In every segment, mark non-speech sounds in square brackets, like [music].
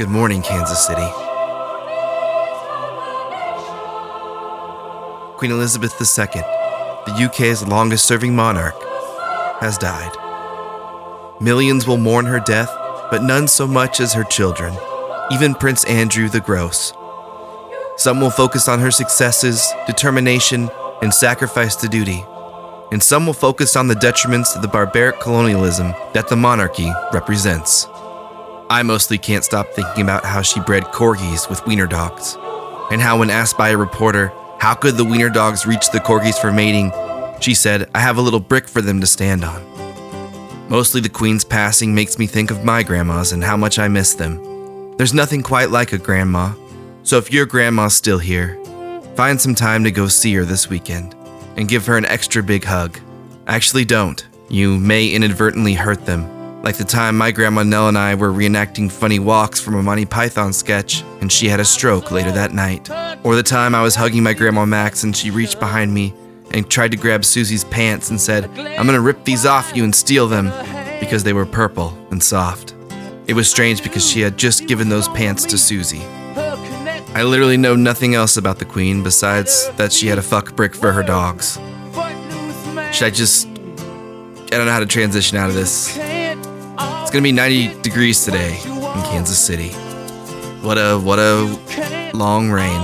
Good morning, Kansas City. Queen Elizabeth II, the UK's longest serving monarch, has died. Millions will mourn her death, but none so much as her children, even Prince Andrew the Gross. Some will focus on her successes, determination, and sacrifice to duty, and some will focus on the detriments of the barbaric colonialism that the monarchy represents. I mostly can't stop thinking about how she bred corgis with wiener dogs, and how, when asked by a reporter how could the wiener dogs reach the corgis for mating, she said, I have a little brick for them to stand on. Mostly the Queen's passing makes me think of my grandmas and how much I miss them. There's nothing quite like a grandma, so if your grandma's still here, find some time to go see her this weekend and give her an extra big hug. Actually, don't. You may inadvertently hurt them. Like the time my grandma Nell and I were reenacting funny walks from a Monty Python sketch and she had a stroke later that night. Or the time I was hugging my grandma Max and she reached behind me and tried to grab Susie's pants and said, I'm gonna rip these off you and steal them because they were purple and soft. It was strange because she had just given those pants to Susie. I literally know nothing else about the Queen besides that she had a fuck brick for her dogs. Should I just. I don't know how to transition out of this. It's gonna be 90 degrees today in Kansas City. What a what a long reign.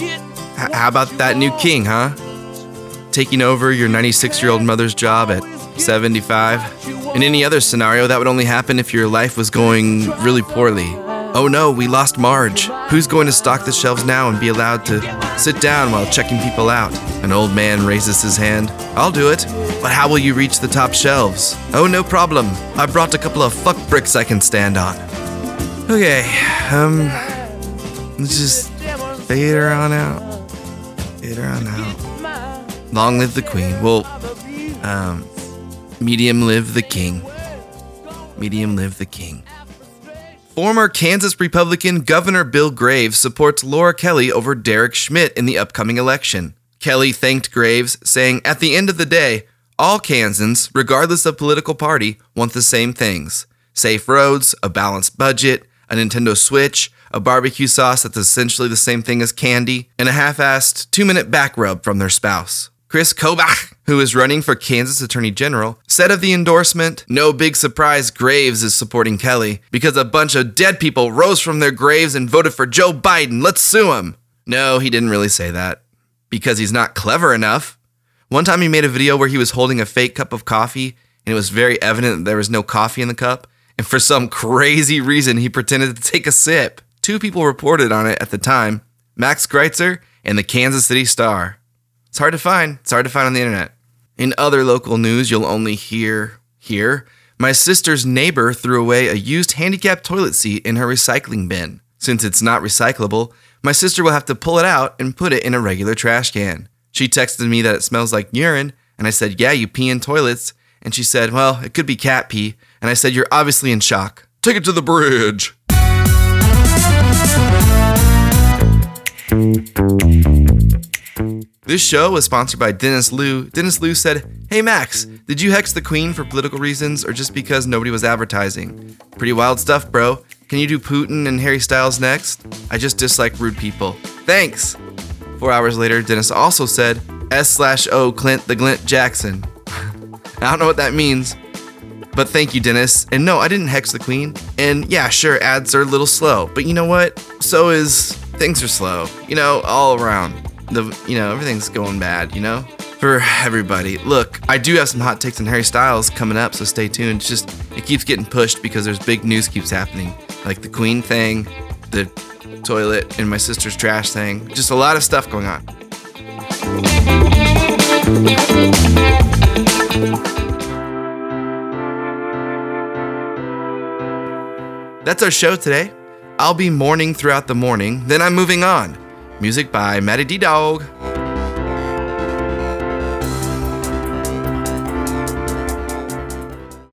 H- how about that new king, huh? Taking over your 96 year old mother's job at 75. In any other scenario, that would only happen if your life was going really poorly. Oh no, we lost Marge. Who's going to stock the shelves now and be allowed to sit down while checking people out? An old man raises his hand. I'll do it. But how will you reach the top shelves? Oh, no problem. I brought a couple of fuck bricks I can stand on. Okay, um, let's just fade her on out. Fade her on out. Long live the queen. Well, um, medium live the king. Medium live the king. Former Kansas Republican Governor Bill Graves supports Laura Kelly over Derek Schmidt in the upcoming election. Kelly thanked Graves, saying, At the end of the day, all Kansans, regardless of political party, want the same things safe roads, a balanced budget, a Nintendo Switch, a barbecue sauce that's essentially the same thing as candy, and a half assed two minute back rub from their spouse. Chris Kobach, who is running for Kansas Attorney General, said of the endorsement, No big surprise Graves is supporting Kelly because a bunch of dead people rose from their graves and voted for Joe Biden. Let's sue him. No, he didn't really say that because he's not clever enough. One time he made a video where he was holding a fake cup of coffee and it was very evident that there was no coffee in the cup. And for some [laughs] crazy reason, he pretended to take a sip. Two people reported on it at the time Max Greitzer and the Kansas City Star. It's hard to find. It's hard to find on the internet. In other local news, you'll only hear here. My sister's neighbor threw away a used handicap toilet seat in her recycling bin. Since it's not recyclable, my sister will have to pull it out and put it in a regular trash can. She texted me that it smells like urine, and I said, Yeah, you pee in toilets. And she said, Well, it could be cat pee. And I said, You're obviously in shock. Take it to the bridge. This show was sponsored by Dennis Liu. Dennis Liu said, Hey Max, did you hex the Queen for political reasons or just because nobody was advertising? Pretty wild stuff, bro. Can you do Putin and Harry Styles next? I just dislike rude people. Thanks! Four hours later, Dennis also said, S slash O Clint the Glint Jackson. [laughs] I don't know what that means, but thank you, Dennis. And no, I didn't hex the Queen. And yeah, sure, ads are a little slow, but you know what? So is things are slow, you know, all around the you know everything's going bad you know? For everybody. Look i do have some hot takes on harry styles coming up so stay tuned. It's just it keeps getting pushed because there's big news keeps happening. Like the queen thing the toilet and my sister's trash thing. Just a lot of stuff going on. That's our show today. I'll be mourning throughout the morning then i'm moving on Music by Matty D Dog.